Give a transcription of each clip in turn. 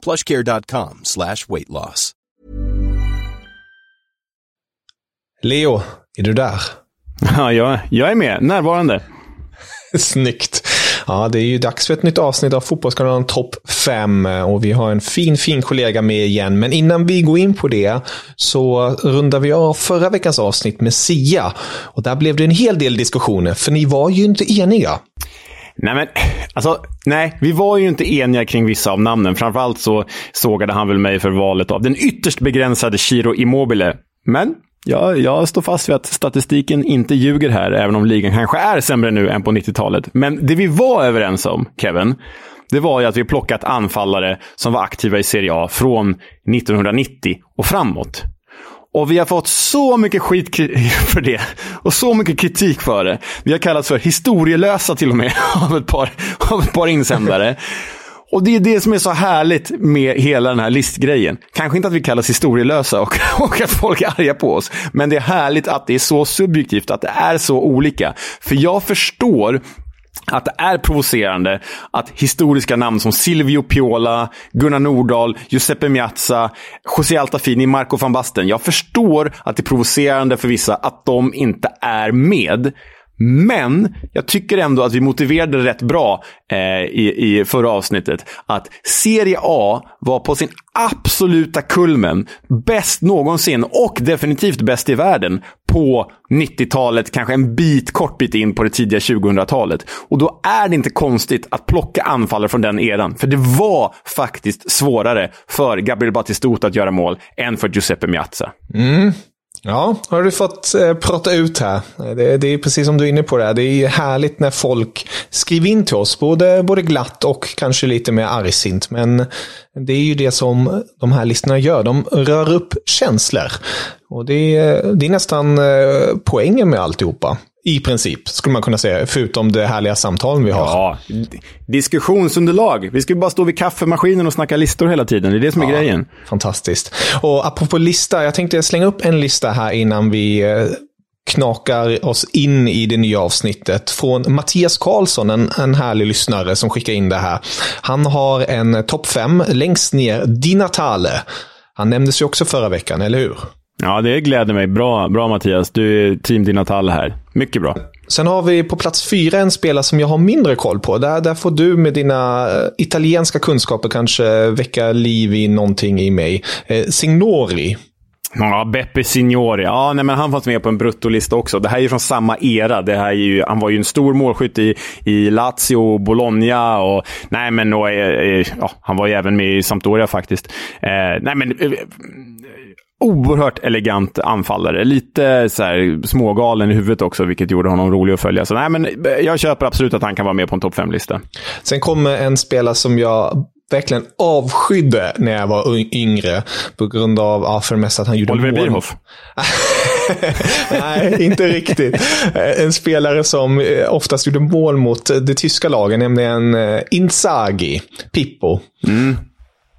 plushcare.com slash weight loss. Leo, är du där? Ja, jag, jag är med. Närvarande. Snyggt. Ja, det är ju dags för ett nytt avsnitt av Fotbollskanalen Topp 5 och vi har en fin, fin kollega med igen. Men innan vi går in på det så rundar vi av förra veckans avsnitt med Sia. Och där blev det en hel del diskussioner, för ni var ju inte eniga. Nej, men alltså, nej, vi var ju inte eniga kring vissa av namnen. Framförallt så sågade han väl mig för valet av den ytterst begränsade Chiro Immobile. Men ja, jag står fast vid att statistiken inte ljuger här, även om ligan kanske är sämre nu än på 90-talet. Men det vi var överens om, Kevin, det var ju att vi plockat anfallare som var aktiva i Serie A från 1990 och framåt. Och vi har fått så mycket skit för det. Och så mycket kritik för det. Vi har kallats för historielösa till och med av ett par, av ett par insändare. Och det är det som är så härligt med hela den här listgrejen. Kanske inte att vi kallas historielösa och, och att folk är arga på oss. Men det är härligt att det är så subjektivt, att det är så olika. För jag förstår att det är provocerande att historiska namn som Silvio Piola, Gunnar Nordahl, Giuseppe Miazza, José Altafini, Marco van Basten. Jag förstår att det är provocerande för vissa att de inte är med. Men jag tycker ändå att vi motiverade det rätt bra eh, i, i förra avsnittet. Att Serie A var på sin absoluta kulmen, bäst någonsin och definitivt bäst i världen på 90-talet, kanske en bit, kort bit in på det tidiga 2000-talet. Och då är det inte konstigt att plocka anfallare från den eran. För det var faktiskt svårare för Gabriel Batistuta att göra mål än för Giuseppe Miazza. Mm. Ja, har du fått eh, prata ut här. Eh, det, det, är precis som du är inne på det. här. Det är härligt när folk skriver in till oss, både, både glatt och kanske lite mer argsint. Men det är ju det som de här listorna gör. De rör upp känslor. Och det, eh, det är nästan eh, poängen med alltihopa. I princip, skulle man kunna säga. Förutom det härliga samtalen vi har. Ja, diskussionsunderlag. Vi ska bara stå vid kaffemaskinen och snacka listor hela tiden. Det är det som är ja, grejen. Fantastiskt. Och apropå lista, jag tänkte slänga upp en lista här innan vi eh, knakar oss in i det nya avsnittet från Mattias Karlsson, en, en härlig lyssnare som skickar in det här. Han har en topp fem längst ner, Di Natale. Han nämndes ju också förra veckan, eller hur? Ja, det gläder mig. Bra, bra Mattias. Du är team Di Natale här. Mycket bra. Sen har vi på plats fyra en spelare som jag har mindre koll på. Där, där får du med dina eh, italienska kunskaper kanske väcka liv i någonting i mig. Eh, Signori. Ja, Beppe Signori. Ja, nej, men han fanns med på en bruttolista också. Det här är ju från samma era. Det här är ju, han var ju en stor målskytt i, i Lazio och Bologna. Och, nej, men, och, eh, ja, han var ju även med i Sampdoria faktiskt. Eh, nej, men, oerhört elegant anfallare. Lite så här, smågalen i huvudet också, vilket gjorde honom rolig att följa. Så nej, men jag köper absolut att han kan vara med på en topp 5-lista. Sen kommer en spelare som jag verkligen avskydde när jag var yngre. På grund av, ja, för det mesta att han gjorde Oliver mål. Bierhoff? Nej, inte riktigt. En spelare som eh, oftast gjorde mål mot det tyska laget, nämligen eh, Inzaghi, Pippo. Mm.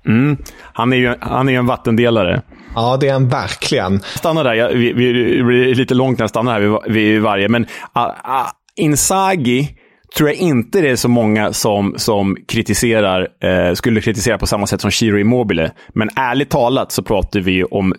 Mm. Han är ju han är en vattendelare. Ja, det är han verkligen. Stanna där. Jag, vi, vi, det blir lite långt när jag stannar här vid, vid varje. Men uh, uh, Inzaghi tror jag inte det är så många som, som kritiserar, eh, skulle kritisera på samma sätt som Chiro Immobile. Men ärligt talat så pratar vi om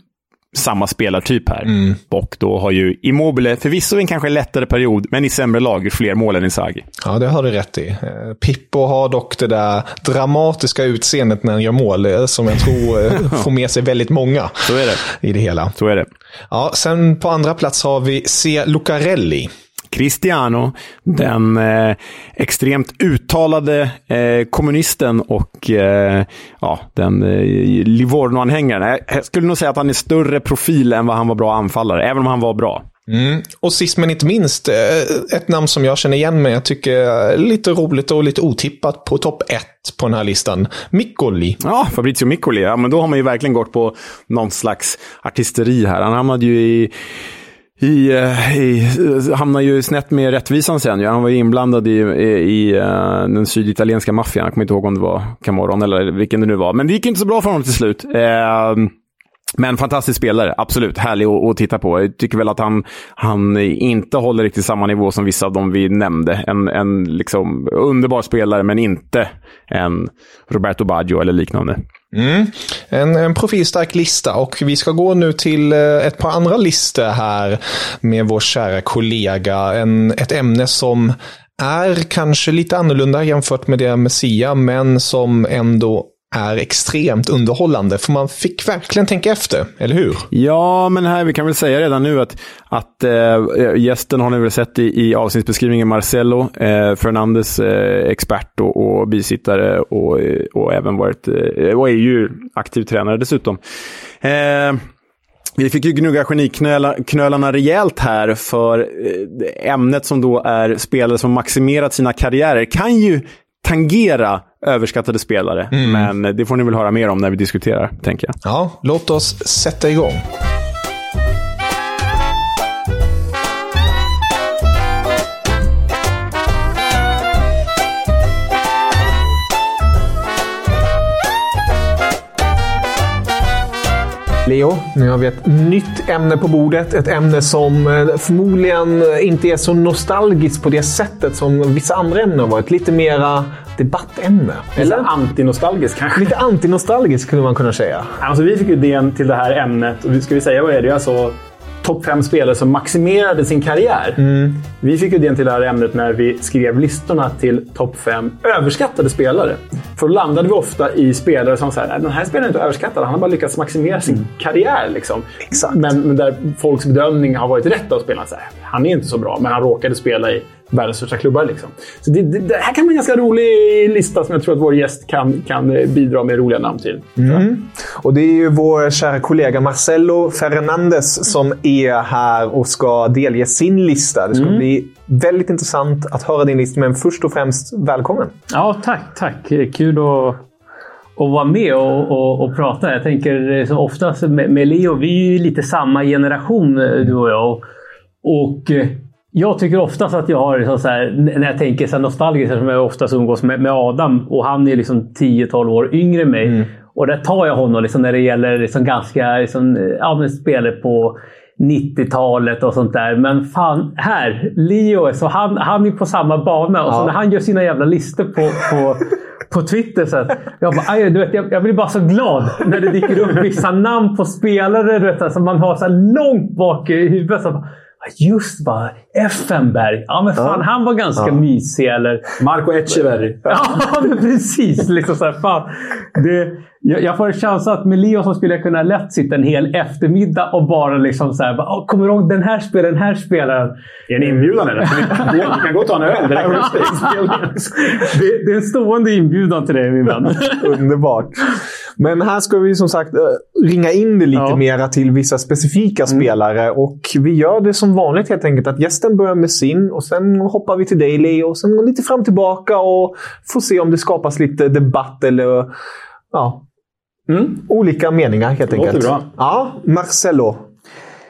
samma spelartyp här. Mm. Och då har ju Immobile, förvisso en kanske lättare period, men i sämre lag, fler mål än Inzaghi. Ja, det har du rätt i. Eh, Pippo har dock det där dramatiska utseendet när han gör mål, eh, som jag tror eh, får med sig väldigt många Så är det. i det hela. Så är det. Ja, sen på andra plats har vi C. Lucarelli. Cristiano, den eh, extremt uttalade eh, kommunisten och eh, ja, den eh, Livorno-anhängaren. Jag skulle nog säga att han är större profil än vad han var bra anfallare, även om han var bra. Mm. Och sist men inte minst, eh, ett namn som jag känner igen mig, jag tycker är lite roligt och lite otippat på topp ett på den här listan. Miccoli. Ja, Fabrizio Miccoli. Ja, men då har man ju verkligen gått på någon slags artisteri här. Han hamnade ju i i, eh, i, eh, hamnar ju snett med rättvisan sen. Ja. Han var ju inblandad i, i, i eh, den syditalienska maffian. Jag kommer inte ihåg om det var Camoron eller vilken det nu var. Men det gick inte så bra för honom till slut. Eh, men fantastisk spelare, absolut. Härlig att, att, titta på. Jag tycker väl att han, han inte håller riktigt samma nivå som vissa av dem vi nämnde. En, en liksom underbar spelare, men inte en Roberto Baggio eller liknande. Mm. En, en profilstark lista och vi ska gå nu till eh, ett par andra listor här med vår kära kollega. En, ett ämne som är kanske lite annorlunda jämfört med det med Sia, men som ändå är extremt underhållande. För man fick verkligen tänka efter, eller hur? Ja, men här, vi kan väl säga redan nu att, att äh, gästen har ni väl sett i, i avsnittsbeskrivningen, Marcelo äh, eh, Fernandes äh, expert och, och bisittare och, och även varit, och är ju aktiv tränare dessutom. Vi fick ju gnugga geniknölarna rejält här för ämnet som då är spelare som maximerat sina karriärer kan ju tangera överskattade spelare. Mm. Men det får ni väl höra mer om när vi diskuterar, tänker jag. Ja, låt oss sätta igång. Leo, nu har vi ett nytt ämne på bordet. Ett ämne som eh, förmodligen inte är så nostalgiskt på det sättet som vissa andra ämnen har varit. Lite mera debattämne. Eller antinostalgiskt kanske? Lite antinostalgiskt skulle man kunna säga. Alltså, vi fick idén till det här ämnet. Och ska vi säga vad är det? Alltså topp fem spelare som maximerade sin karriär. Mm. Vi fick idén till det här ämnet när vi skrev listorna till topp fem överskattade spelare. För då landade vi ofta i spelare som säger den här spelaren är inte överskattad. Han har bara lyckats maximera sin mm. karriär. Liksom. Exakt. Men, men, där folks bedömning har varit rätt av spelaren. Så här, han är inte så bra, men han råkade spela i världens största klubbar. Liksom. Så det, det, det, här kan vara en ganska rolig lista som jag tror att vår gäst kan, kan eh, bidra med roliga namn till. Mm. Och det är ju vår kära kollega Marcelo Fernandes som är här och ska delge sin lista. Det ska mm. bli väldigt intressant att höra din lista, men först och främst välkommen! Ja, tack, tack. Kul att att vara med och, och, och, prata. Jag tänker eh, så oftast med, med Leo, vi är ju lite samma generation eh, du och jag. Och, och jag tycker oftast att jag har, så här, när jag tänker så nostalgiskt, som jag oftast umgås med, med Adam och han är liksom 10-12 år yngre än mig. Mm. Och där tar jag honom liksom när det gäller liksom ganska liksom, ja, spelare på 90-talet och sånt där. Men fan, här! Leo, så han, han är på samma bana. Och så när han gör sina jävla listor på, på, på Twitter. Så att jag, bara, du vet, jag, jag, blir bara så glad när det dyker upp vissa namn på spelare du vet, som man har så långt bak i huvudet. Så Just bara, Effenberg. Ja, men fan, ja. han var ganska ja. mysig. Eller... Marco Echeverri. Ja, men precis. Liksom så här, fan. Det, jag, jag får en känsla att med Leo så skulle jag kunna lätt sitta en hel eftermiddag och bara liksom så här, bara, kommer du ihåg den här spelaren, den här spelaren? Är ni inbjudan eller? Vi kan gå och ta en öl. Det, det, det är en stående inbjudan till dig min vän. Underbart. Men här ska vi som sagt eh, ringa in det lite ja. mera till vissa specifika mm. spelare. Och vi gör det som vanligt helt enkelt. Att gästen börjar med sin och sen hoppar vi till Leo. Och sen lite fram och tillbaka och får se om det skapas lite debatt eller ja, mm. olika meningar helt enkelt. Låter bra. Ja, Marcelo.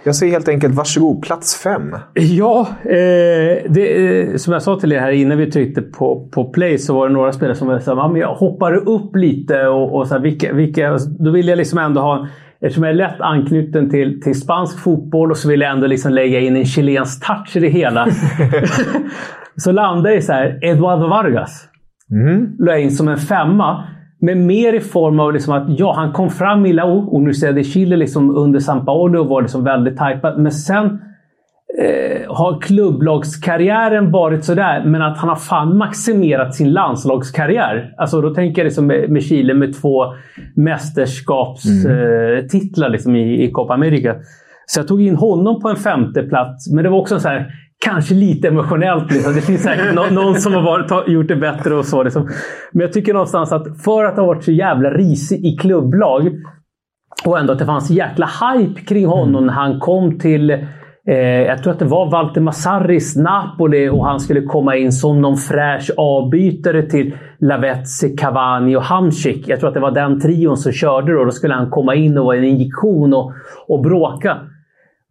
Jag säger helt enkelt varsågod, plats fem. Ja, eh, det, eh, som jag sa till er här innan vi tryckte på, på play så var det några spelare som sa att jag hoppade upp lite och, och så här, vilka, vilka, då vill jag liksom ändå ha Eftersom jag är lätt anknuten till, till spansk fotboll och så vill jag ändå liksom lägga in en chilensk touch i det hela. så landade jag i så här, Eduardo Vargas. Mm. La in som en femma. Men mer i form av liksom att ja, han kom fram i La Universidad de Chile liksom under San Paolo och var liksom väldigt tajpad. Men sen eh, har klubblagskarriären varit sådär, men att han har fan maximerat sin landslagskarriär. Alltså då tänker jag liksom med, med Chile med två mästerskapstitlar mm. eh, liksom i, i Copa America. Så jag tog in honom på en femte plats, men det var också så här kanske lite emotionellt. Liksom. Det finns säkert någon som har varit, gjort det bättre och så. Liksom. Men jag tycker någonstans att för att ha varit så jävla risig i klubblag och ändå att det fanns jäkla hype kring honom när han kom till eh, jag tror att det var Valdemar Sarris Napoli och han skulle komma in som någon fräsch avbytare till Lavezzi, Cavani och Hamsik. Jag tror att det var den trion som körde då. Då skulle han komma in och vara en injektion och, och bråka.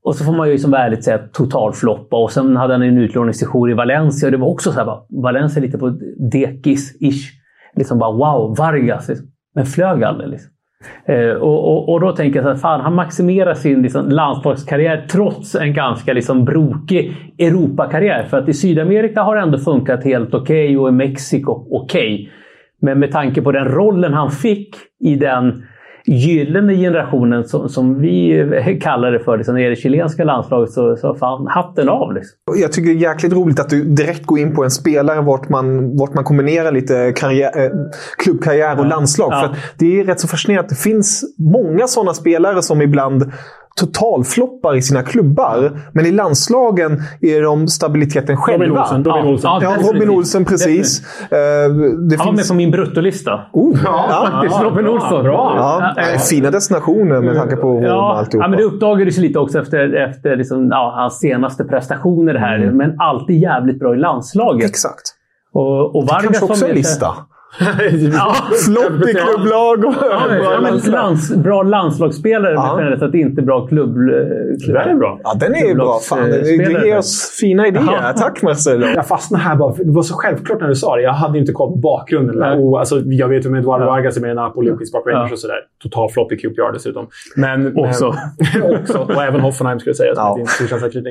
Och så får man ju som ärligt säga totalfloppa. Och sen hade han en utlåningssession i Valencia och det var också så här, bara, Valencia lite på dekis-ish. Liksom bara wow, Vargas. Liksom. Men flög aldrig. Liksom. Eh, och, och, och, då tänker jag så här, fan, han maximerar sin liksom, landslagskarriär trots en ganska liksom, brokig Europakarriär. För att i Sydamerika har det ändå funkat helt okej okay, och i Mexiko okej. Okay. Men med tanke på den rollen han fick i den gyllene generationen som, som vi kallar det för, liksom, när det chilenska landslaget, så, så fan hatten av. Liksom. Jag tycker det är jäkligt roligt att du direkt går in på en spelare vart man, vart man kombinerar lite karriär, eh, klubbkarriär och landslag. Ja. För det är rätt så fascinerande att det finns många sådana spelare som ibland totalfloppar i sina klubbar. Men i landslagen är de stabiliteten själva. Robin Olsen. Robin Olsen, ja, ja, Robin Olsen precis. Uh, det Han var med på min bruttolista. Oh, ja, Faktiskt, Robin Olsson. Bra. Ja, ja. Fina destinationer med tanke på ja, alltihopa. Ja, men det uppdagades lite också efter, efter liksom, ja, hans senaste prestationer här. Mm. Men alltid jävligt bra i landslaget. Exakt. Och, och Vargas det kanske också är en lista. Ja, Flopp i klubblag och ja, bra, ja, landslag. lands, bra landslagsspelare ja. men generellt att inte bra klubb... klubb den är bra. Ja, den är bra. Fan, det, det ger oss fina idéer. Ja. Tack Marcelo. Jag fastnade här bara. Det var så självklart när du sa det. Jag hade inte koll på bakgrunden. Och, alltså, jag vet ju med Eduardo ja. Vargas är med i Napoli och Queens Park Rangers och sådär. Total flopp i QPR dessutom. Men, också. Men, också. Och även Hoffenheim skulle jag säga. Ja.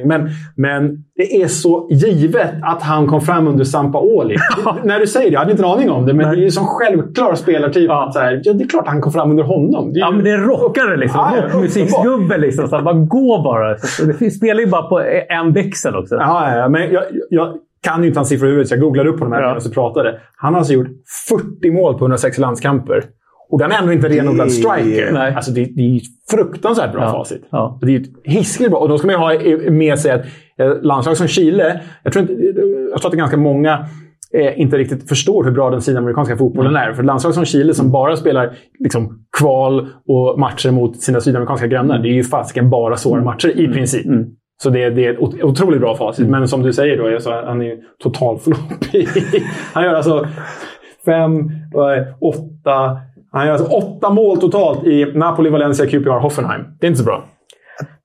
Men, men det är så givet att han kom fram under Sampaoli. när du säger det, jag hade inte en aning om det. Men det är ju som självklar spelartyp. Ja. Så här, ja, det är klart han kom fram under honom. Det är, ja, men det är rockare liksom. Ja, Rockmusiksgubbe liksom. Så bara gå bara. Så det spelar ju bara på en växel också. Ja, ja men jag, jag kan ju inte hans siffror i huvudet, så jag googlade upp honom här ja. medan vi pratade. Han har alltså gjort 40 mål på 106 landskamper. Och han är ändå inte renodlad striker. Nej. Alltså det, det är ju fruktansvärt bra ja. facit. Ja. Det är ju hiskligt bra. Och då ska man ju ha med sig att eh, landslag som Chile, jag tror, inte, jag tror att det är ganska många eh, inte riktigt förstår hur bra den sydamerikanska fotbollen mm. är. För landslag som Chile som bara spelar liksom, kval och matcher mot sina sydamerikanska grannar, det är ju fasiken bara svåra mm. matcher i mm. princip. Mm. Så det, det, är ett otroligt bra facit. Men som du säger, då, alltså, han är totalflopp. han gör alltså fem, åtta... Han gör alltså åtta mål totalt i Napoli, Valencia, QPR, Hoffenheim. Det är inte så bra.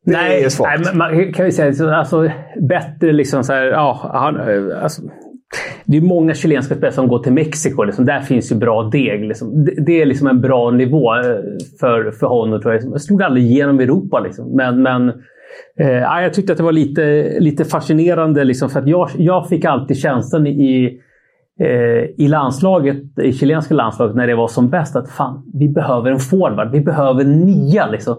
Det nej, är svagt. Nej, man kan vi säga alltså, bättre liksom så här, ja, han, alltså, det är många chilenska spelare som går till Mexiko. Liksom. Där finns ju bra deg. Liksom. Det, det, är liksom en bra nivå eh, för, för honom. Tror jag. jag slog aldrig igenom Europa. Liksom. Men, men eh, jag tyckte att det var lite, lite fascinerande. Liksom, för att jag, jag fick alltid känslan i, eh, i landslaget, i chilenska landslaget, när det var som bäst att fan, vi behöver en forward. Vi behöver nia. Liksom.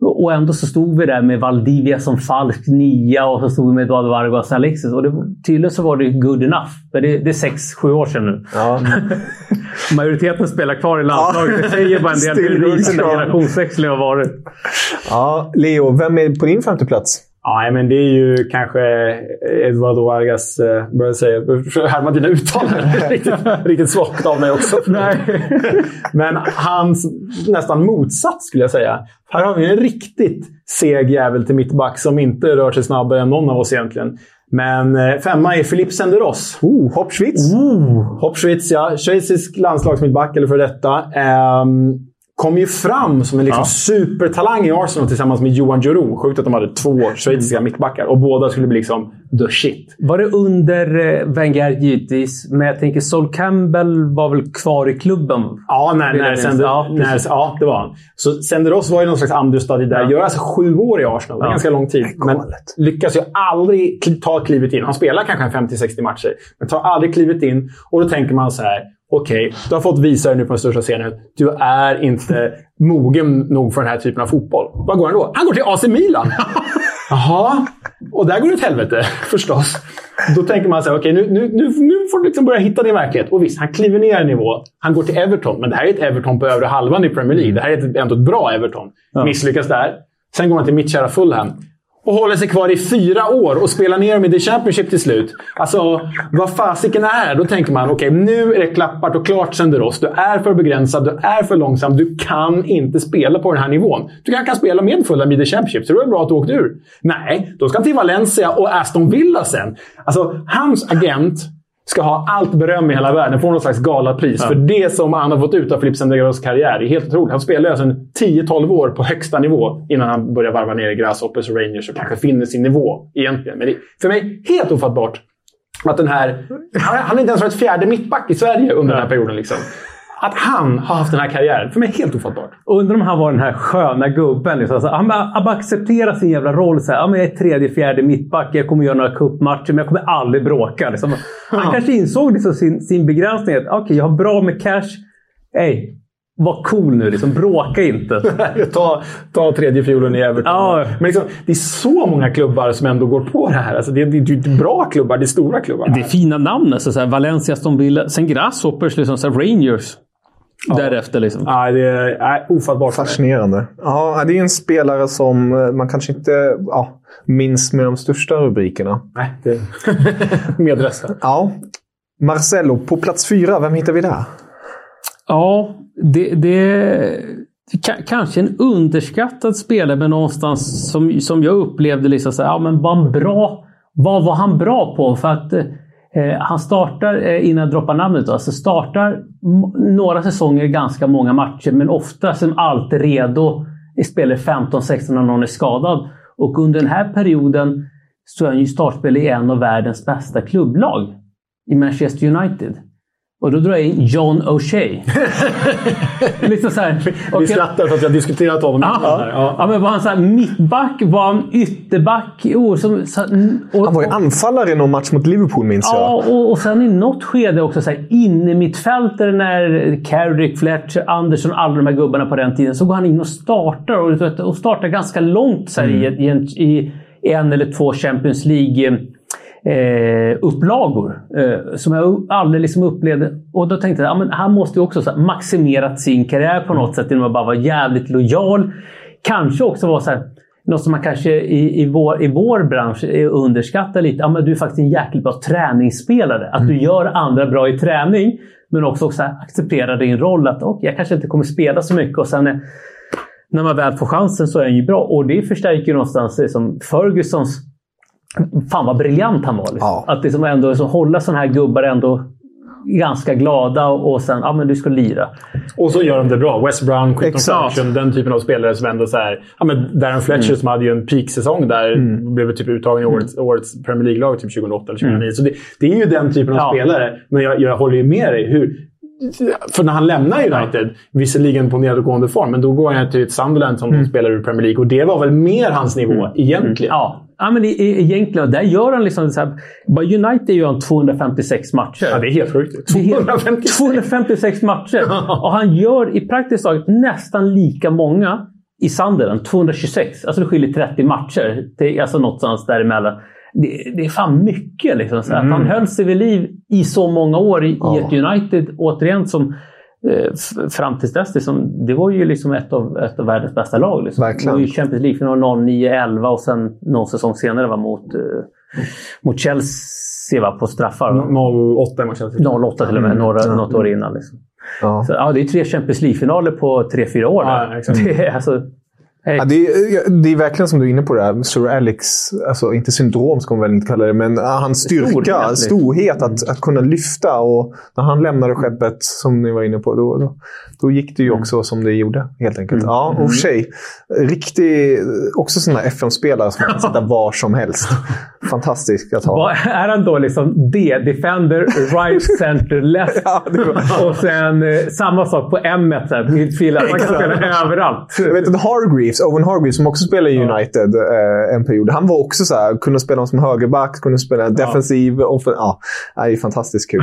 Och ändå så stod vi där med Valdivia som falsk nia och så stod vi med Eduardo Vargas och Alexis. Och det, tydligen så var det good enough. Men det, det är sex, sju år sedan nu. Ja. Majoriteten spelar kvar i landslaget. Det säger bara en del hur den generationsväxlingen har varit. Ja, Leo, vem är på din femte plats? Ja, men det är ju kanske Eduardo Vargas, eh, börjar säga. Härma dina uttal riktigt, riktigt svagt av mig också. Nej. men hans nästan motsats skulle jag säga. Här har vi en riktigt seg jävel till mittback som inte rör sig snabbare än någon av oss egentligen. Men eh, femma är Philippe Senderos. Oh, Hoppschwitz. Oh. Hoppschwitz, ja. Schweizisk landslagsmittback, eller för detta. Um, kom ju fram som en liksom supertalang i Arsenal tillsammans med Johan Juro. Sjukt att de hade två schweiziska mittbackar och båda skulle bli liksom the shit. Var det under eh, Wenger givetvis, men jag tänker Sol Campbell var väl kvar i klubben? Ja, när, när, det Sender, ja, när, ja, det var han. Så Senderos var ju någon slags understudy där. Ja. Gör alltså sju år i Arsenal. Det är Ja. ganska lång tid. Men lyckas ju aldrig ta klivet in. Han spelar kanske en 50-60 matcher, men tar aldrig klivet in. Och då tänker man så här. Okej, du har fått visa dig nu på den största scenen. Du är inte mogen nog för den här typen av fotboll. Vad går han då? Han går till AC Milan! Jaha, och där går det åt helvete förstås. Då tänker man så här, okej nu, nu, nu, nu får du liksom börja hitta din verklighet. Och visst, han kliver ner en nivå. Han går till Everton, men det här är ett Everton på övre halvan i Premier League. Det här är ett, ändå ett bra Everton. Misslyckas där. Sen går han till mitt kära Fulham. Och håller sig kvar i fyra år och spelar ner dem i The Championship till slut. Alltså, vad fasiken är det? Då tänker man, okej, nu är det klappat och klart Senderos. Du är för begränsad, du är för långsam. Du kan inte spela på den här nivån. Du kanske kan spela med Fulham i The Championship, så det är bra att du åkte ur. Nej, då ska han till Valencia och Aston Villa sen. Alltså, hans agent ska ha allt beröm i hela världen. Får någon slags galapris. För det som han har fått ut av Filip Senderos karriär är helt otroligt. Han spelade alltså en 10-12 år på högsta nivå innan han började varva ner i Grasshoppers och Rangers och kanske finner sin nivå egentligen. Men det är för mig helt ofattbart att den här... Han har inte ens varit fjärde mittback i Sverige under den här perioden. Liksom. Att han har haft den här karriären. För mig helt ofattbart. Undrar om han var den här sköna gubben. Liksom. Alltså, han, bara, accepterar sin jävla roll. Så här, ja, men jag är tredje, fjärde mittback. Jag kommer göra några cupmatcher, men jag kommer aldrig bråka. Liksom. Han kanske insåg liksom sin, sin begränsning. att, Okej, jag har bra med cash. Hey, var cool nu. Liksom. Bråka inte. ta, ta tredje fiolen i Everton. Ja. Men liksom, det är så många klubbar som ändå går på det här. Alltså, det, är, det är bra klubbar, det är stora klubbar. Det är fina namn. Alltså, så här, Valencia, Aston Villa. Sen Grasshoppers, liksom, så här, Rangers. Därefter liksom. Ja, det är ofattbart. Fascinerande. Ja, det är en spelare som eh, man kanske inte ja, minns med de största rubrikerna. Nej, det... med rätta. Ja. Marcelo, på plats fyra, vem hittar vi där? Ja, det, det ka- kanske en underskattad spelare, men någonstans som, som jag upplevde liksom så här, ja, men var han bra? Vad var han bra på? För att eh, Eh, han startar, eh, innan jag droppar namnet, då, alltså startar några säsonger ganska många matcher, men ofta som alltid redo i spelare 15-16 när någon är skadad. Och under den här perioden så är han ju startspelare i en av världens bästa klubblag. I Manchester United. Och då drar jag in John O'Shea. liksom så här, Vi okej, skrattar för att vi har diskuterat honom. Ja, Ja. ja. ja, men var han så här mittback? Var han ytterback? Oh, som, så, och, Han var ju anfallare i någon match mot Liverpool, minns jag. Ja, och, och sen i något skede också så här, inne mittfältare när Carrick, Fletcher, Andersson, alla de här gubbarna på den tiden. Så går han in och startar och, och startar ganska långt så här, i, i, en, i en eller två Champions League eh, upplagor. Eh, som jag aldrig liksom upplevde. Och då tänkte jag att ja, han måste ju också så här, maximerat sin karriär på något sätt genom att bara vara jävligt lojal. Kanske också vara så här, något som man kanske i, i, vår, i vår bransch underskattar lite. Ja, men du är faktiskt en jäkligt bra träningsspelare. Att du gör andra bra i träning. Men också, också acceptera din roll. Att okay, jag kanske inte kommer spela så mycket. Och sen är, när man väl får chansen så är han ju bra. Och det förstärker ju någonstans det som Fergusons... Fan vad briljant han var. Liksom. Ja. Att liksom ändå liksom hålla sådana här gubbar ändå ganska glada och, sen, ja men du ska lira. Och så gör de det bra. West Brown, Quinton. Function, den typen av spelare som ändå så här, ja, men Darren Fletcher som hade ju en peaksäsong där. Blev typ uttagen i årets, årets Premier League-lag typ 2008 eller 2009. Så det, det är ju den typen av Ja. spelare. Men jag, jag håller ju med dig. Hur, för när han lämnar United, visserligen på nedåtgående form, men då går han till ett Sunderland som de spelar ur Premier League. Och det var väl mer hans nivå egentligen. Ja, ja men i, i, egentligen. Där gör han liksom så här, United gör han 256 matcher. Ja, det är helt sjukt. Det är helt- 256. 256 matcher. Och han gör i praktiskt taget nästan lika många i Sunderland. 226. Alltså det skiljer 30 matcher. Det är alltså någonstans däremellan. Det, det är fan mycket. Liksom. Så Att han höll sig vid liv i så många år i, i ett United, återigen, som eh, fram tills dess, liksom, det var ju liksom ett av, ett av världens bästa lag. Liksom. Verkligen. Det var ju Champions League-final 09-11 och sen någon säsong senare var mot, eh, mot Chelsea va, på straffar. va? 08 i matchen. 08 till och med, några, något år innan. Liksom. Ja. Så, ja, det är tre Champions League-finaler på tre, fyra år. Ja, det är, alltså, Ja, det, är, det är verkligen som du är inne på det här. Sir Alex, alltså inte syndrom ska man väl inte kalla det, men hans styrka, storhet, storhet att, att kunna lyfta. Och när han lämnade skeppet, som ni var inne på, då, då, då gick det ju mm. också som det gjorde. helt enkelt. Mm. Ja, och för mm. sig. Riktig, också sån här FM-spelare som man kan sätta var som helst. Fantastisk att ha. Är han då liksom D, Defender, Right Center, Left? ja, och sen eh, samma sak på M1, midfielder. Man kan spela överallt. Jag vet att Hargreaves, Owen Hargreaves, som också spelade i United eh, en period. Han var också så här, kunde spela som högerback, kunde spela defensiv. Ja. Ja, det är fantastiskt kul.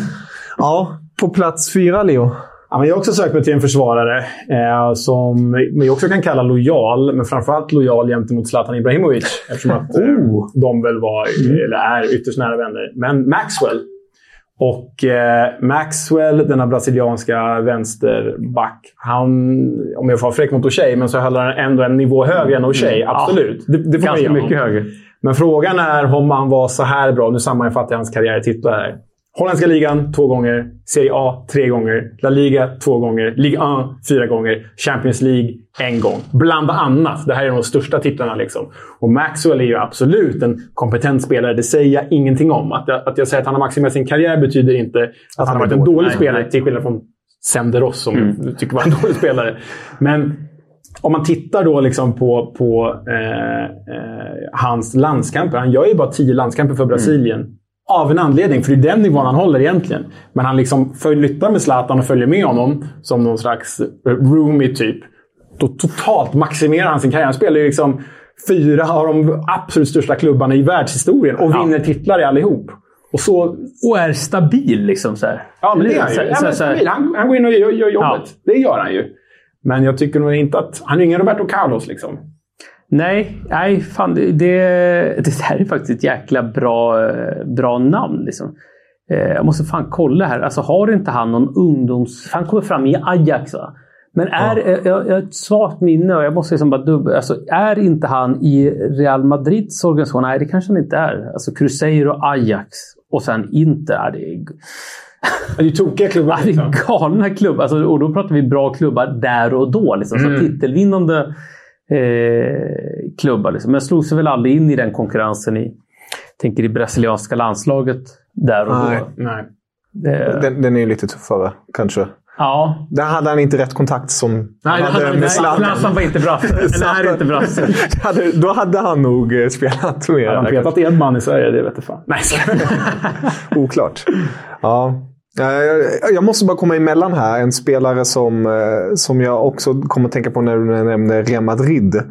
ja, på plats fyra, Leo. Ja, men jag har också sökt mig till en försvarare eh, som vi också kan kalla lojal, men framförallt lojal gentemot Zlatan Ibrahimovic. Eftersom att eh, oh. de väl var, mm. eller är, ytterst nära vänner. Men Maxwell. Och eh, Maxwell, denna brasilianska vänsterback, han, om jag får vara fräck mot O'Shea, men så höll han ändå en nivå högre än O'Shea. Mm. Absolut. Ja, det, det får Ganska mycket högre. Men frågan är om han var så här bra. Nu sammanfattar jag hans karriär i titlar här. Holländska ligan två gånger. Serie A tre gånger. La Liga två gånger. Ligue 1 fyra gånger. Champions League en gång. Bland annat. Det här är de största titlarna. Liksom. Och Maxwell är ju absolut en kompetent spelare. Det säger jag ingenting om. Att jag, att jag säger att han har maximerat sin karriär betyder inte att, att han har varit en dålig nej, spelare. Nej. Till skillnad från Senderos som mm. tycker var en dålig spelare. Men om man tittar då liksom på, på eh, eh, hans landskamper. Han gör ju bara tio landskamper för Brasilien. Mm. Av en anledning, för det är den nivån han håller egentligen. Men han liksom flyttar med Zlatan och följer med honom som någon slags roomie typ. Då totalt maximerar han sin karriär. Han spelar ju liksom fyra av de absolut största klubbarna i världshistorien och vinner ja. titlar i allihop. Och, så, och är stabil liksom. Så här. Ja, men det är han ju. Ja, men stabil. Han, han går in och gör, gör jobbet. Ja. Det gör han ju. Men jag tycker nog inte att... Han är ingen Roberto Carlos liksom. Nej, nej fan, det, det här är faktiskt ett jäkla bra, bra namn. Liksom. Eh, jag måste fan kolla här. Alltså, har inte han någon ungdoms... Han kommer fram i Ajax va? Men är, ja. jag, jag har ett svagt minne och jag måste liksom bara dubbel... Alltså, är inte han i Real Madrids organisation? Nej, det kanske han inte är. Alltså Cruzeiro, Ajax och sen Inter. Är det, det är tokiga klubbar. Ja, det är liksom. galna klubbar. Alltså, och då pratar vi bra klubbar där och då. Liksom. Mm. Så titelvinnande eh, klubbar. Liksom. Men slog sig väl aldrig in i den konkurrensen i, tänker i brasilianska landslaget där och nej, då. Nej. Den, den är ju lite tuffare kanske. Ja. Där hade han inte rätt kontakt som nej, han hade med Zlatan. Zlatan var inte bra. Eller är inte bra. då hade han nog eh, spelat mer. Hade han petat Edman i Sverige? Det vet jag fan. Nej, Oklart. Ja. Jag måste bara komma emellan här. En spelare som, eh, som jag också kommer att tänka på när du nämnde Real Madrid. Eh,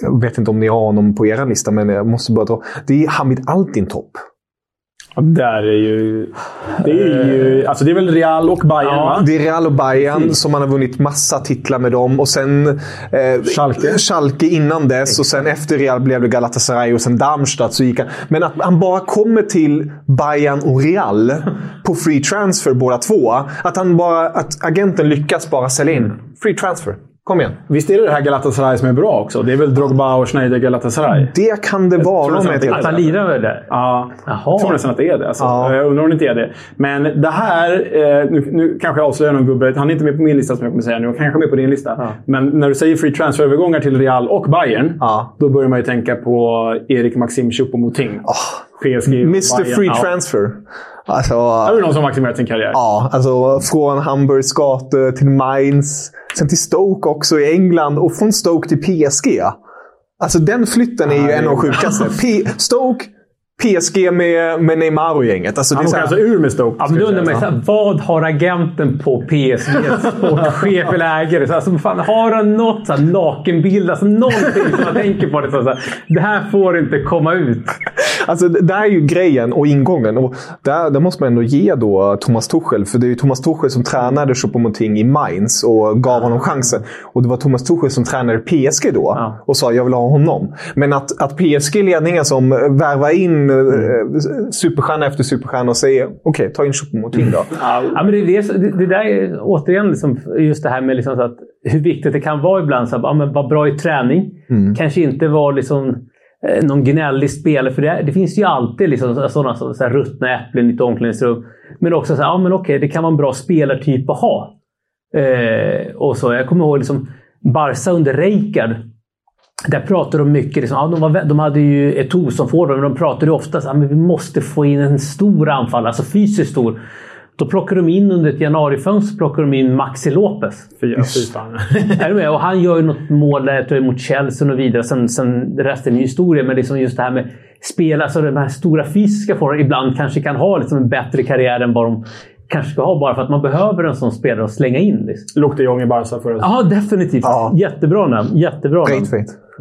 jag vet inte om ni har honom på er lista, men jag måste bara dra. Det är Hamid Altintop. Där är ju... Det är ju... Alltså det är väl Real och Bayern ja, va? Det är Real och Bayern Precis. som han har vunnit massa titlar med dem. Och sen... Eh, Schalke. Schalke innan dess. Och sen efter Real blev det Galatasaray och sen Darmstadt. Så gick han. Men att han bara kommer till Bayern och Real på free transfer båda två. Att, han bara, att agenten lyckas bara sälja in free transfer. Kom igen. Visst är det det här Galatasaray som är bra också? Det är väl Drogba och Schneider Galatasaray? Det kan det vara. Att han lirar väl där? Ja. Jaha. Jag tror nästan att det är det. Alltså. Ja. Jag undrar om det inte är det. Men det här... Eh, nu, nu kanske jag avslöjar någon gubbe. Han är inte med på min lista som jag kommer säga nu. Han kanske med på din lista. Ja. Men när du säger free transfer-övergångar till Real och Bayern. Ja. Då börjar man ju tänka på Erik Maxim Choupo-Moting. Oh. PSG Mr Bayern. Free Transfer. Alltså, är det någon som maximerat sin karriär? Ja, alltså från Hamburgs gator till Mainz. Sen till Stoke också i England och från Stoke till PSG. Alltså den flytten är ju en av de sjukaste. Stoke, PSG med, med Neymar och gänget. Alltså, Han åker alltså ur med Stoke. Ja, men då undrar man såhär, vad har agenten på PSG? Sportchef eller ägare? Så alltså, fan, har han något så nakenbild? Alltså, någonting som man tänker på. Det, så här, det här får inte komma ut. Alltså, det är ju grejen och ingången. Och där, där måste man ändå ge då Thomas Tuchel. För det är ju Thomas Tuchel som tränade Choupo-Moting i Mainz och gav honom chansen. Och det var Thomas Tuchel som tränade PSG då ja. och sa jag vill ha honom. Men att, att PSG-ledningen som värvar in mm. superstjärna efter superstjärna och säger okej, okay, ta in Choupo-Moting då. Ja, men det, det, det där är återigen liksom, just det här med liksom så att, hur viktigt det kan vara ibland. att ja, vara bra i träning. Mm. Kanske inte vara liksom Eh, någon gnällig spelare. För det, det, finns ju alltid liksom sådana så, så här, ruttna äpplen i ett omklädningsrum. Men också så här, ja men okej, det kan vara en bra spelartyp att ha. Eh, och så, jag kommer ihåg liksom, Barca under Rijkaard. Där pratade de mycket. Liksom, ja, de, var, de hade ju Eto'o som forward, men de pratade ju oftast om att vi måste få in en stor anfall, alltså fysiskt stor. Då plockade de in under ett januarifönster plockade de in Maxi Lopez. Fyra, är du med? Och han gör ju något mål där, tror jag, mot Chelsea och vidare. Sen, sen resten är historia. Men liksom just det här med spela, alltså de här stora fysiska forwarderna ibland kanske kan ha liksom en bättre karriär än vad de kanske ska ha bara för att man behöver en sån spelare att slänga in. Liksom. Luke de Jong i Barca förra Ja, definitivt. Ja. Jättebra namn. Jättebra namn. Skitfint. Mm.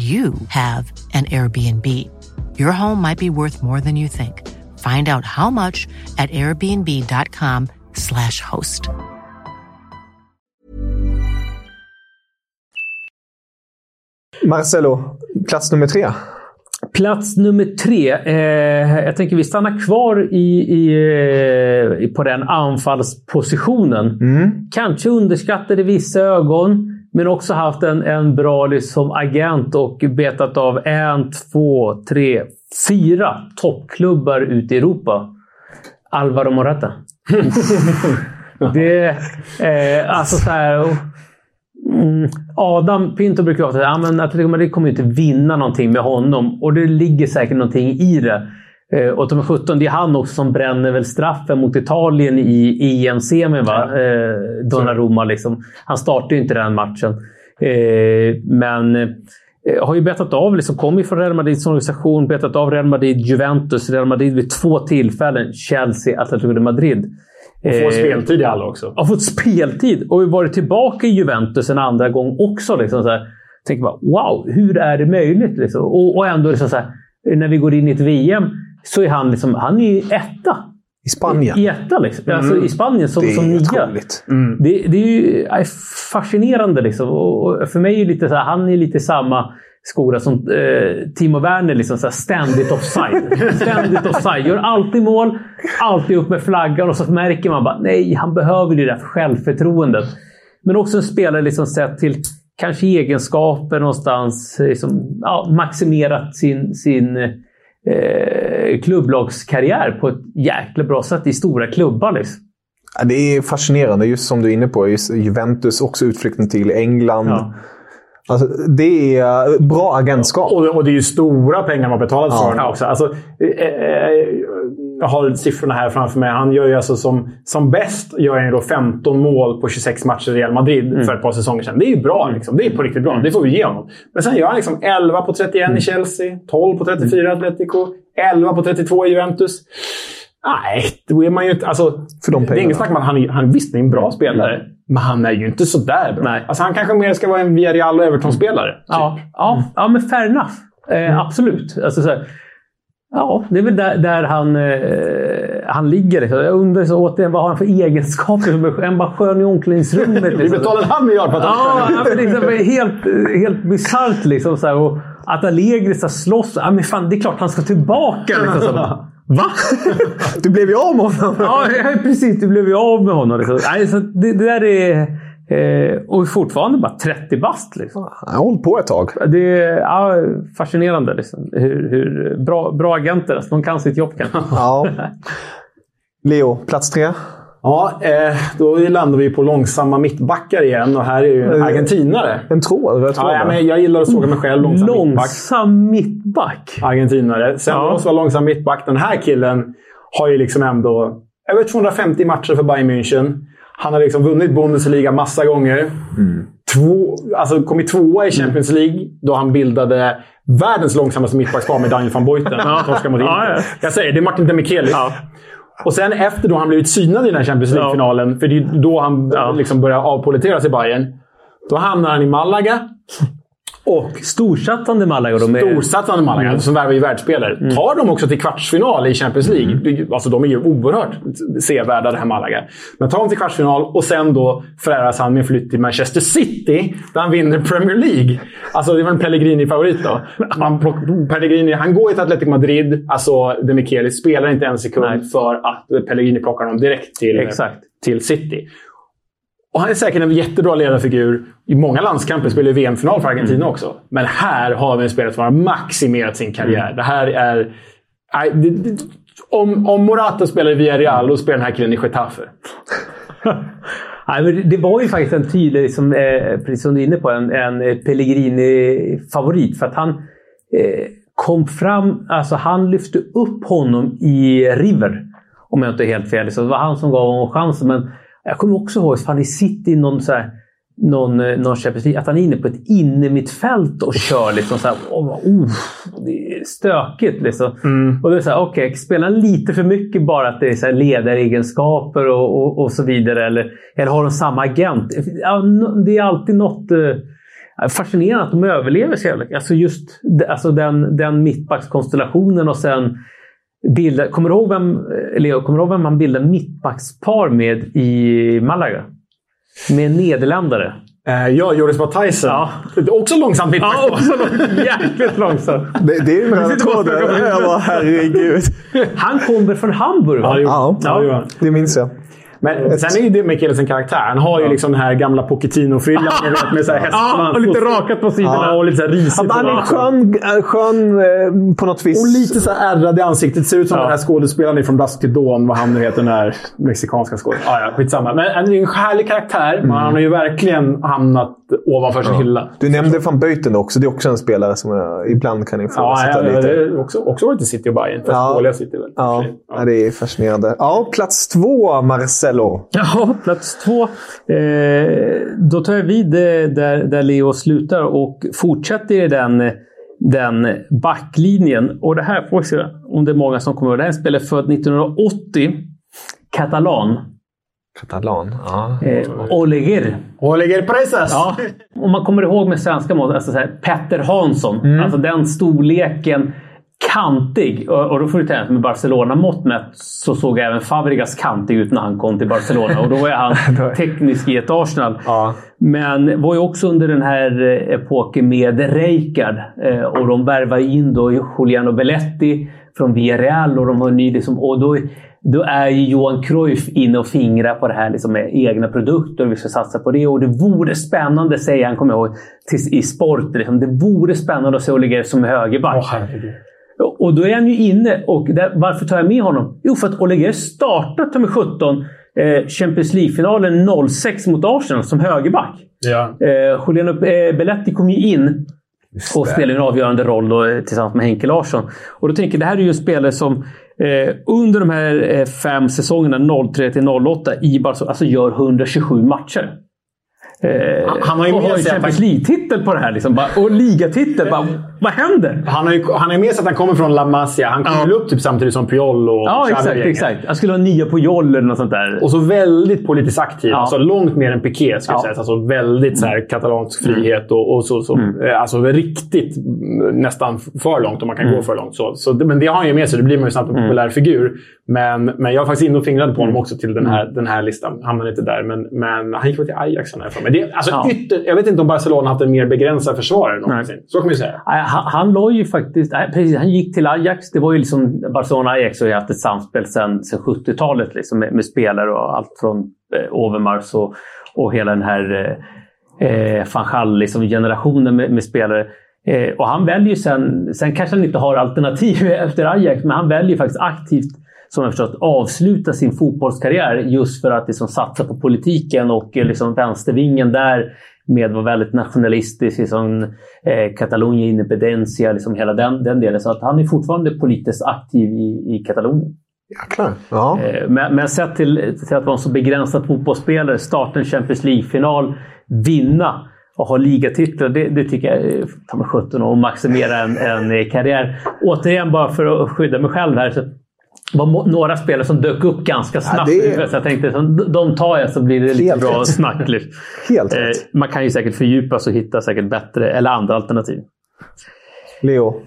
you have an Airbnb. Your home might be worth more than you think. Find out how much at airbnb.com slash host. Marcelo, plats nummer tre. Plats nummer tre. Eh, jag tänker vi stannar kvar i, i, eh, på den anfallspositionen. Mm. Kanske underskattade vissa ögon. Men också haft en, en bra liksom, agent och betat av en, två, tre, fyra toppklubbar ute i Europa. Alvaro Morata. det, eh, alltså så här, mm, Adam Pinto brukar säga att Atletico Madrid kommer inte vinna någonting med honom. Och det ligger säkert någonting i det. Eh, och de 17, det är han också som bränner väl straffen mot Italien i EM-semin. Va? Eh, Donnarumma liksom. Han startar ju inte den matchen. Eh, men eh, har ju betat av, liksom, kommer från Real Madrids organisation, betat av Real Madrid, Juventus, Real Madrid vid två tillfällen, Chelsea, Atletico de Madrid. Och får speltid i alla också. Har fått speltid och varit tillbaka i Juventus en andra gång också. Liksom, så här. Tänker bara, wow, hur är det möjligt? Liksom? Och, och ändå liksom, så här, när vi går in i ett VM så är han, liksom, han är etta. I Spanien? I etta liksom. Mm. Alltså, I Spanien som, det är som nia. Mm. Det, det, är ju är fascinerande. Liksom. Och för mig är lite så här, han är lite samma skola som eh, Timo Werner. Liksom, så här, ständigt offside. ständigt offside. Gör alltid mål, alltid upp med flaggan och så märker man bara nej, han behöver det där självförtroendet. Men också en spelare liksom sett till kanske egenskaper någonstans. Liksom, ja, maximerat sin, sin eh, klubblagskarriär på ett jäkla bra sätt i stora klubbar. Liksom. Ja, det är fascinerande, just som du är inne på. Just Juventus, också utflyktning till England. Ja. Alltså, det är bra agentskap. Och, och, det är ju stora pengar man betalat för ja. också. Alltså, eh, eh, jag har siffrorna här framför mig. Han gör ju alltså som, som bäst gör han då 15 mål på 26 matcher i Real Madrid mm. för ett par säsonger sedan. Det är ju bra. Liksom. Det är på riktigt bra. Det får vi ge honom. Men sen gör han liksom 11 på 31 mm. i Chelsea, 12 på 34 i Atletico, 11 på 32 i Juventus. Nej, då är man ju inte... Alltså, för de det är inget snack om att han, han visst är en bra spelare. Mm. Men han är ju inte sådär bra. Nej. Alltså, han kanske mer ska vara en Villarreal och Everton-spelare. Typ. Ja, ja, ja, men fair enough. Eh, mm. Absolut. Alltså, så här, Ja, det är väl där, där han, eh, han ligger. Jag undrar så återigen, vad har han för egenskaper? En bara skön i omklädningsrummet. Liksom. Vi betalar en halv miljard för att han ja. Liksom, helt, helt bisarrt liksom. Så här, och att Allegri slåss. Ja, men fan, det är klart han ska tillbaka. Liksom, så. Va? Du blev ju av med honom! ja, ja, precis. Du blev ju av med honom. Liksom. Nej, så det, det där är... Eh, och fortfarande bara 30 bast. Liksom. Jag har hållit på ett tag. Det är ja, fascinerande. Liksom. Hur, hur, bra, bra agenter. Alltså, de kan sitt jobb kanske. Ja. Leo, plats tre? Ja, eh, då landar vi på långsamma mittbackar igen och här är ju en argentinare. En tråd? Tråd Ja, ja, men jag gillar att såga mig själv. Långsam mittback. Långsam mittback. Argentinare. Sen Ja. måste vara långsam mittback. Den här killen har ju liksom ändå över 250 matcher för Bayern München. Han har liksom vunnit Bundesliga massa gånger. Två, alltså kommit tvåa i Champions League då han bildade världens långsammaste mittbackspar med Daniel van Inter. Ja, ja. Jag säger, det är Martin Demichelis. Och sen efter då han blivit synad i den här Champions League-finalen, för det är då han Ja. liksom börjar avpoliteras i Bayern. Då hamnar han i Malaga. Och Storsatsande Malaga. De är, storsatsande Malaga, som värvar ju världsspelare. Tar de också till kvartsfinal i Champions League. Det- Alltså, de är ju oerhört sevärda, det här Malaga. Men tar de till kvartsfinal och sen då föräras han med flytt till Manchester City, där han vinner Premier League. Alltså, det var en Pellegrini-favorit då. Man Pellegrini, han går till Atletico Madrid. Alltså, De Michelis spelar inte en sekund Nej. för att Pellegrini plockar honom direkt till, Exakt. till City. Och han är säkert en jättebra ledarfigur. I många landskamper spelar VM-final för Argentina också. Men här har vi en spelare som har maximerat sin karriär. Det här är... Om, om Morata spelar i Villarreal, då spelar den här killen i Getafe. Det var ju faktiskt en tydlig, liksom, eh, precis som du är inne på, en, en eh, Pellegrini-favorit. För att han eh, kom fram, alltså han lyfte upp honom i River. Om jag inte är helt fel. Så det var han som gav honom chansen. Men jag kommer också ihåg, fan i City, någon så här, någon, eh, någon Champions League, att han är inne på ett innermittfält och kör liksom så här, oh, oh, det är stökigt liksom. Och det är så här, okej, spelar han lite för mycket bara att det är så här ledaregenskaper och, och, och så vidare? Eller, eller har de samma agent? Ja, det är alltid något eh, fascinerande att de överlever så jävla Alltså just det- alltså den, den mittbackskonstellationen och sen bilda, kommer du ihåg vem, Leo, kommer du ihåg vem man bildade mittbackspar med i Malaga? Med en nederländare. Eh, ja, Joris Matthijssen. Ja. Också långsamt mittback. Ja, också långt, jäkligt långsamt. Det, det är ju röda tråden. Jag bara, herregud. Han kommer från Hamburg, va? Ja. Ja, det minns jag. Men sen är ju det Michelis en karaktär. Han har ju liksom den här gamla Pochettino-frillan vet, med så här Ja, hästsvans. och lite rakat på sidorna Ja. och lite så här risigt. Han, är skön, äh, skön eh, på något vis. Och lite så ärrad i ansiktet. Ser ut som Ja. den här skådespelaren från Dusk till Dawn. Vad han nu heter, den här mexikanska skådespelaren. Ah, ja, skitsamma. Men han är ju en härlig karaktär. Men han har ju verkligen hamnat ovanför sin hylla. Du nämnde van Buyten också. Det är också en spelare som jag ibland kan Ja, ifrågasätta ja, lite. det också, också varit i City och Bayern. Fast Ja. dåliga City väl. Ja, ja, det är fascinerande. Ja, plats två, Marcelo. Ja, plats två. Eh, då tar jag vid där, där Leo slutar och fortsätter i den, den backlinjen. Och det här får vi se om det är många som kommer ihåg. Det här är en spelare född 1980. Katalan. Katalan. Ja. Eh, Oleguer. Oleguer Presas! Ja, om man kommer ihåg med svenska mått, alltså så här, Petter Hansson. Alltså den storleken. Kantig. Och, och då får du tänka med Barcelona-mått mätt så såg även Fabregas kantig ut när han kom till Barcelona. Och då ju han teknisk i ett Arsenal. Ja. Men var ju också under den här eh, epoken med Rijkaard. Eh, och de värvade in då Juliano Belletti från Villarreal. Och de har ny liksom, och då, då är ju Johan Cruyff inne och fingrar på det här liksom med egna produkter. Vi ska satsa på det. Och det vore spännande, säger han, kommer jag ihåg, till, i sport. Liksom. Det vore spännande att se Oliver som högerback. Herregud. Och då är han ju inne. Och där, varför tar jag med honom? Jo, för att Oleguer startat med 17 eh, Champions League-finalen 06 mot Arsenal som högerback. Ja. Eh, Juliano eh, Belletti kom ju in och spelade en avgörande roll då, eh, tillsammans med Henke Larsson. Och då tänker jag, det här är ju en spelare som eh, under de här eh, fem säsongerna 03 till 08 i Barcelona, alltså gör 127 matcher. Eh, Han- han har ju och har att Champions League-titel på det här. Liksom, bara, och ligatitel. Bara, vad händer? Han har ju han är med sig att han kommer från La Masia. Han kom väl upp typ samtidigt som Puyol och Ja, Xavi exakt. exakt. Jag skulle ha nia på Joll eller något sånt där. Och så väldigt politiskt aktiv. Ja. Alltså långt mer än Piqué, ska Ja. jag säga. Alltså väldigt så här, katalansk frihet och, och så. så eh, Alltså riktigt mm, nästan för långt, om man kan gå för långt. Så, så, men det har han ju med sig. Då blir man ju snabbt en populär figur. Men, men jag var faktiskt inne och fingrade på honom också till den här, den här listan. Hamnade inte där. Men, men han gick väl till Ajax, han är för mig. Det, alltså, Ja. ytter, Jag vet inte om Barcelona haft en mer begränsad försvarare någonsin. Så kan man ju säga. Han, han la ju faktiskt... Nej, precis, han gick till Ajax. Det var ju liksom... Barcelona-Ajax har ju haft ett samspel sedan, sedan 70-talet liksom, med, med, spelare och allt från eh, Overmars och, och hela den här eh, eh van liksom, generationen med, med spelare. Eh, och han väljer sen... Sen kanske han inte har alternativ efter Ajax, men han väljer faktiskt aktivt som jag förstått avsluta sin fotbollskarriär just för att liksom satsa på politiken och eh, liksom vänstervingen där med var väldigt nationalistisk, liksom, eh, Catalunya Independencia, liksom hela den, den delen. Så att han är fortfarande politiskt aktiv i, i Katalonien. Jäklar. Ja. Eh, men, men sett till, till att vara en så begränsad fotbollsspelare, starta en Champions League-final, vinna och ha ligatitlar, det, det tycker jag är ta mig 17 och maximera en, en karriär. Återigen, bara för att skydda mig själv här. Så var några spelare som dök upp ganska snabbt. Ja, det... Så jag tänkte de tar jag så blir det lite Helt bra rätt. snack. Helt rätt. Eh, man kan ju säkert fördjupa sig och hitta säkert bättre eller andra alternativ. Leo?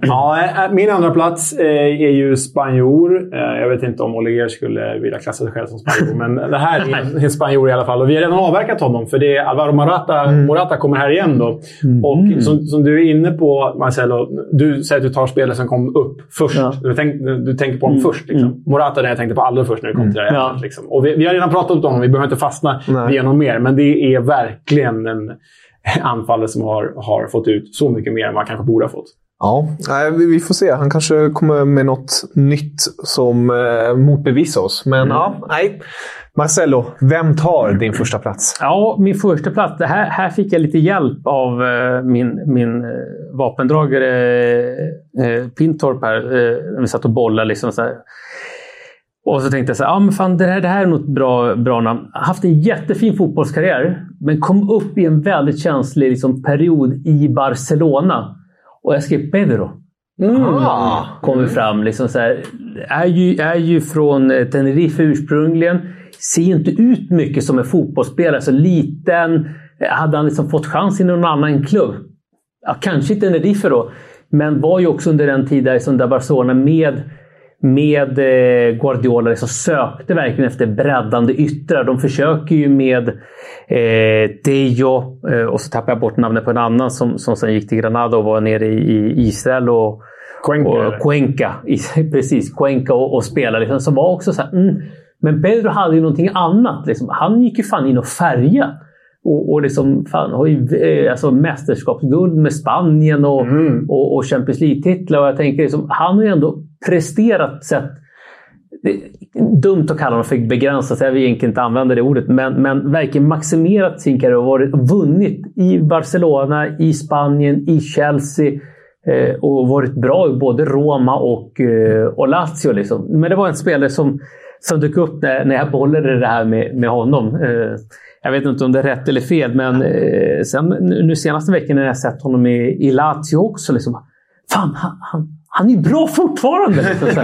Ja, eh, min andra plats eh, är ju spanjor. Jag vet inte om Oliver skulle vilja klassa sig själv som spanjor, men det här är en spanjor i alla fall. Och vi har redan avverkat honom, för det är Alvaro Morata, mm. Morata kommer här igen. då. Mm. Och som, som, du är inne på, Marcelo, du säger att du tar spelare som kom upp först. Ja. Du, tänk, du, tänker på dem mm. först. Liksom. Mm. Morata är den jag tänkte på allra först när det kom till det här. Ja. Liksom. Och vi, vi, har redan pratat om honom, vi behöver inte fastna via något mer. Men det är verkligen en anfallare som har, har fått ut så mycket mer än man kanske borde ha fått. Ja, vi får se. Han kanske kommer med något nytt som eh, motbevisar oss. Men mm. ja, nej. Marcello, vem tar din första plats? Ja, min första plats. Det här, här fick jag lite hjälp av eh, min, min eh, vapendragare eh, Pintorp här. Eh, vi satt och bollade. Liksom, så här. Och så tänkte jag så här, ah, men fan, det, här, det här är nog ett bra, bra namn. Haft en jättefin fotbollskarriär, men kom upp i en väldigt känslig liksom, period i Barcelona. Och jag skrev Pedro. Mm. Ah. Kommer fram. Liksom så här, är, ju, är ju från eh, Tenerife ursprungligen. Ser inte ut mycket som en fotbollsspelare. Så liten. Hade han liksom fått chans i någon annan klubb? Ja, kanske inte Tenerife då. Men var ju också under den tiden där Barcelona med med eh, Guardiola liksom sökte verkligen efter breddande yttrar. De försöker ju med eh, Dejo eh, och så tappar jag bort namnet på en annan som, som sen gick till Granada och var nere i, i Israel. och Cuenca. Och Cuenca precis. Cuenca och, och spelade. Liksom, som var också så här, mm. Men Pedro hade ju någonting annat. Liksom. Han gick ju fan in och färgade. Och, och liksom, fan, har ju eh, alltså, mästerskapsguld med Spanien och, mm. och, och Champions League-titlar. Och jag tänker, liksom, han har ju ändå presterat sett det är dumt att kalla honom för begränsat, jag vill egentligen inte använda det ordet, men, men verkligen maximerat sin karriär och varit, vunnit i Barcelona, i Spanien, i Chelsea eh, och varit bra i både Roma och, eh, och Lazio. Liksom. Men det var en spelare som, som dök upp när, när jag bollade det här med, med honom. Eh, jag vet inte om det är rätt eller fel, men eh, sen, nu senaste veckan när jag sett honom i, i Lazio också. Liksom, fan, han, han, han är bra fortfarande! Liksom, så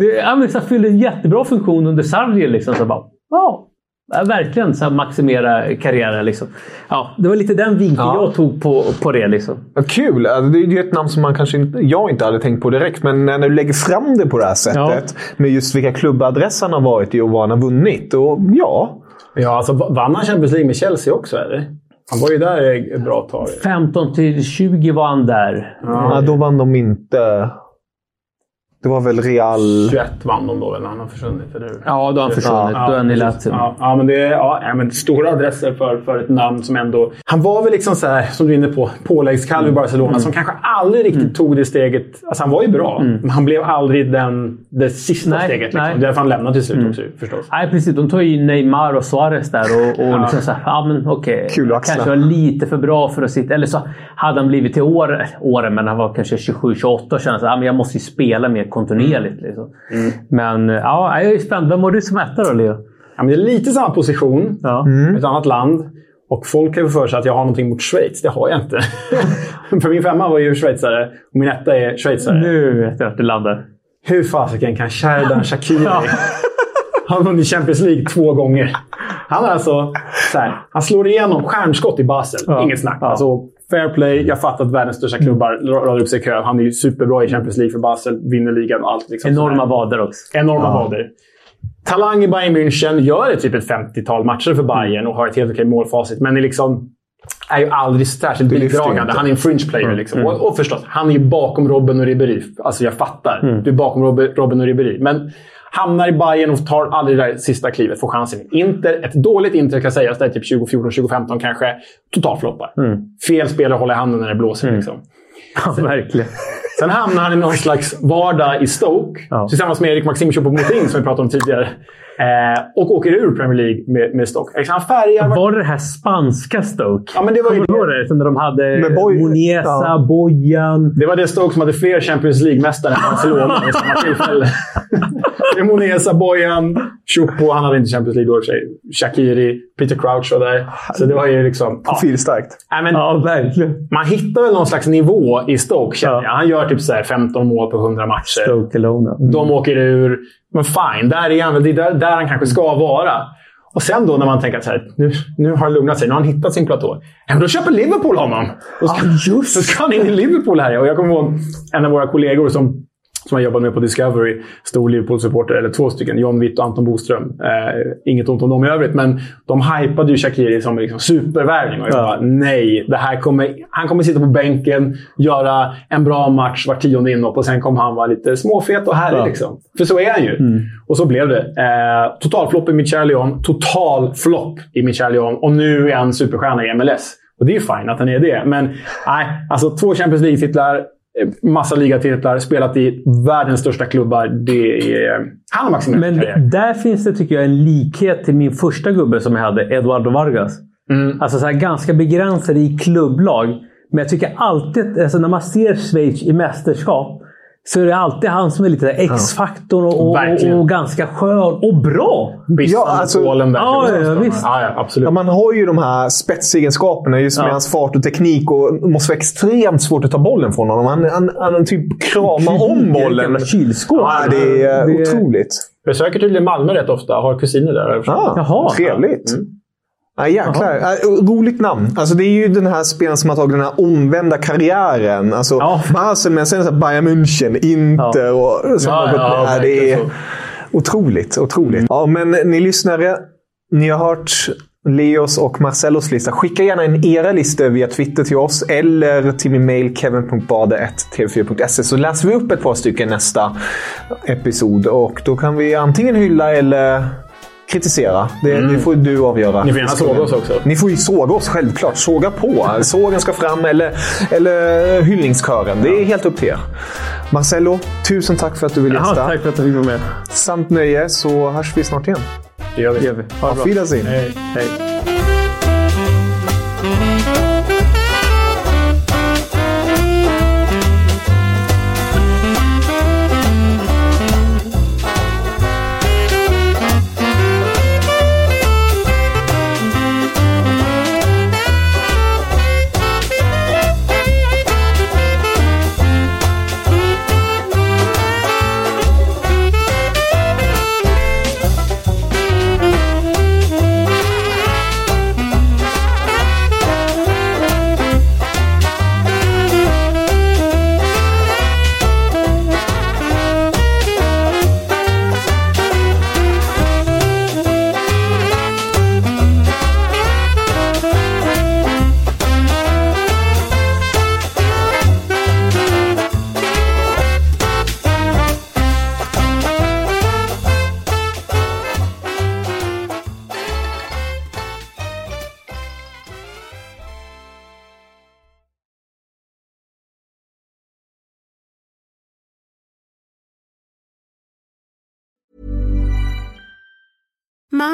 det, han så fyller en jättebra funktion under Sarri. Liksom, så bara, ja, verkligen så maximera karriären. Liksom. Ja, det var lite den vinkeln ja. jag tog på, på det. Liksom. Ja, kul! Alltså, det är ju ett namn som man kanske inte, jag inte hade tänkt på direkt. Men när du lägger fram det på det här sättet, ja. med just vilka klubbadresser han har varit i och vad han har vunnit. Och, ja, Ja, alltså vann han Champions League med Chelsea också eller? Han var ju där ett bra tag. 15 till 20 var han där. Ja, ja då vann de inte. Det var väl Real... 21 vann de då, eller han har försvunnit? Eller? Ja, då har han försvunnit. Ja, då är han i Lazio. Ja, ja, men det är ja, men stora adresser för, för ett namn som ändå... Han var väl liksom så här, som du är inne på, påläggskalv i Barcelona mm. som kanske aldrig riktigt mm. tog det steget. Alltså han var ju bra, mm. men han blev aldrig den, det sista nej, steget. Liksom. Nej. Därför han lämnade till slut mm. också förstås. Nej, precis. De tar ju Neymar och Suarez där och, och ja. liksom så här, ja men okej. Okay. Kanske var lite för bra för att sitta... Eller så hade han blivit till år, åren, men han var kanske 27-28 och kände att ja, jag måste ju spela mer kontinuerligt. Liksom. Mm. Men ja, jag är spänd. Vem var du som etta då, Leo? Ja, men det är lite samma position. Ja. Mm. Ett annat land. Och folk har för sig att jag har någonting mot Schweiz. Det har jag inte. för min femma var ju schweizare och min etta är schweizare. Nu vet jag att du landar. Hur fasiken kan Sherdan Shakiri Han har vunnit Champions League två gånger. Han är alltså så här, han slår igenom stjärnskott i Basel. Ja. Inget snack. Ja. Alltså, fair play. Jag fattar att världens största klubbar radar upp sig i kö. Han är ju superbra i Champions League för Basel. Vinner ligan och allt. Liksom, Enorma vader också. Enorma ja. vader. Talang i Bayern München. Gör ett typ ett 50-tal matcher för Bayern och har ett helt okej målfacit. Men är liksom är ju aldrig särskilt bidragande. Han är en fringe player. Liksom. Och, och förstås, han är ju bakom Robben och Ribéry. Alltså jag fattar. Du är bakom Robben och Ribéry. Men hamnar i Bayern och tar aldrig det där sista klivet, får chansen. Inter, ett dåligt Inter kan sägas, det är typ 2014, 2015 kanske. Totalfloppar. Fel spelare håller i handen när det blåser. Liksom. Ja, verkligen. Sen hamnar han i någon slags vardag i Stoke. Ja. Tillsammans med Erik Maxim Choupo-Moting som vi pratade om tidigare. Eh, och åker ur Premier League med, med Stoke. Liksom, Han färgar... Var det det här spanska Stoke? Ja, men det var ju Kommer du ihåg det? När de hade Med Boy- Muniesa, ja. Bojan. Det var det Stoke som hade fler Champions League-mästare än Barcelona vid samma tillfälle. det är Monesa, Bojan, Choupo. Han hade inte Champions League då i och för sig. Shaqiri, Peter Crouch var där. Så det var ju liksom... Ja. Profilstarkt. Men Ja, verkligen. Man hittar väl någon slags nivå i Stoke, känner Ja. jag. Han gör typ så här 15 mål på 100 matcher. Stoke Alona. De åker ur. Men fine, där är han. Det är där, där han kanske ska vara. Och sen då när man tänker att så här, nu, nu har han lugnat sig, nu har han hittat sin platå. Ja, då köper Liverpool honom! Då ska, just så ska han in i Liverpool här. Och jag kommer ihåg en av våra kollegor som, som jag jobbat med på Discovery, stor Liverpool-supporter, eller två stycken, John Witt och Anton Boström. Eh, inget ont om dem i övrigt, men de hypade ju Shakiri som liksom supervärvning. Och jag Ja. bara, nej, det här kommer, han kommer sitta på bänken, göra en bra match var tionde inhopp och sen kommer han vara lite småfet och härlig. Ja. Liksom. För så är han ju. Och så blev det. Eh, totalflopp i Michelion. Total flopp i Michelion. Och nu är han superstjärna i MLS. Och det är ju fine att han är det. Men nej, alltså två Champions League-titlar, massa ligatitlar, spelat i världens största klubbar. Det är... Han har maximerat Men karriär. där finns det, tycker jag, en likhet till min första gubbe som jag hade, Eduardo Vargas. Mm. Alltså så här, ganska begränsad i klubblag. Men jag tycker alltid, alltså när man ser Schweiz i mästerskap, så är det alltid han som är lite där X-faktorn och, och, Verkligen. och ganska skön och bra. Ja, alltså- Polen där. Ja, ja, visst. Ja, ja, absolut. Ja, man har ju de här spetsegenskaperna just med Ja. hans fart och teknik. Och det måste vara extremt svårt att ta bollen från honom. Han, han, han typ kramar om bollen. Kylskåp. Ja, det är Det- otroligt. Besöker tydligen Malmö rätt ofta. Har kusiner där. Ja, Jaha. trevligt. Ja, jäklar. Ja, roligt namn. Alltså, det är ju den här spelaren som har tagit den här omvända karriären. Alltså, Ja. Barca, men sen så här Bayern München, Inter och... Som Ja, ja, med. det verkligen är så. otroligt. otroligt. Ja, men ni lyssnare, ni har hört Leos och Marcellos lista. Skicka gärna in era listor via Twitter till oss eller till min mail kevin.bade.tv4.se så läser vi upp ett par stycken nästa episod. Och då kan vi antingen hylla eller kritisera. Det, det får du avgöra. Mm. Ni får gärna såga oss också. Ni får ju såga oss, självklart. Såga på. Sågen ska fram eller, eller hyllningskören. Det är helt upp till er. Marcello, tusen tack för att du ville gästa. tack för att du fick vara med. Sant nöje, så hörs vi snart igen. Det gör vi. Det gör vi. Ha det bra. Hej. Hej.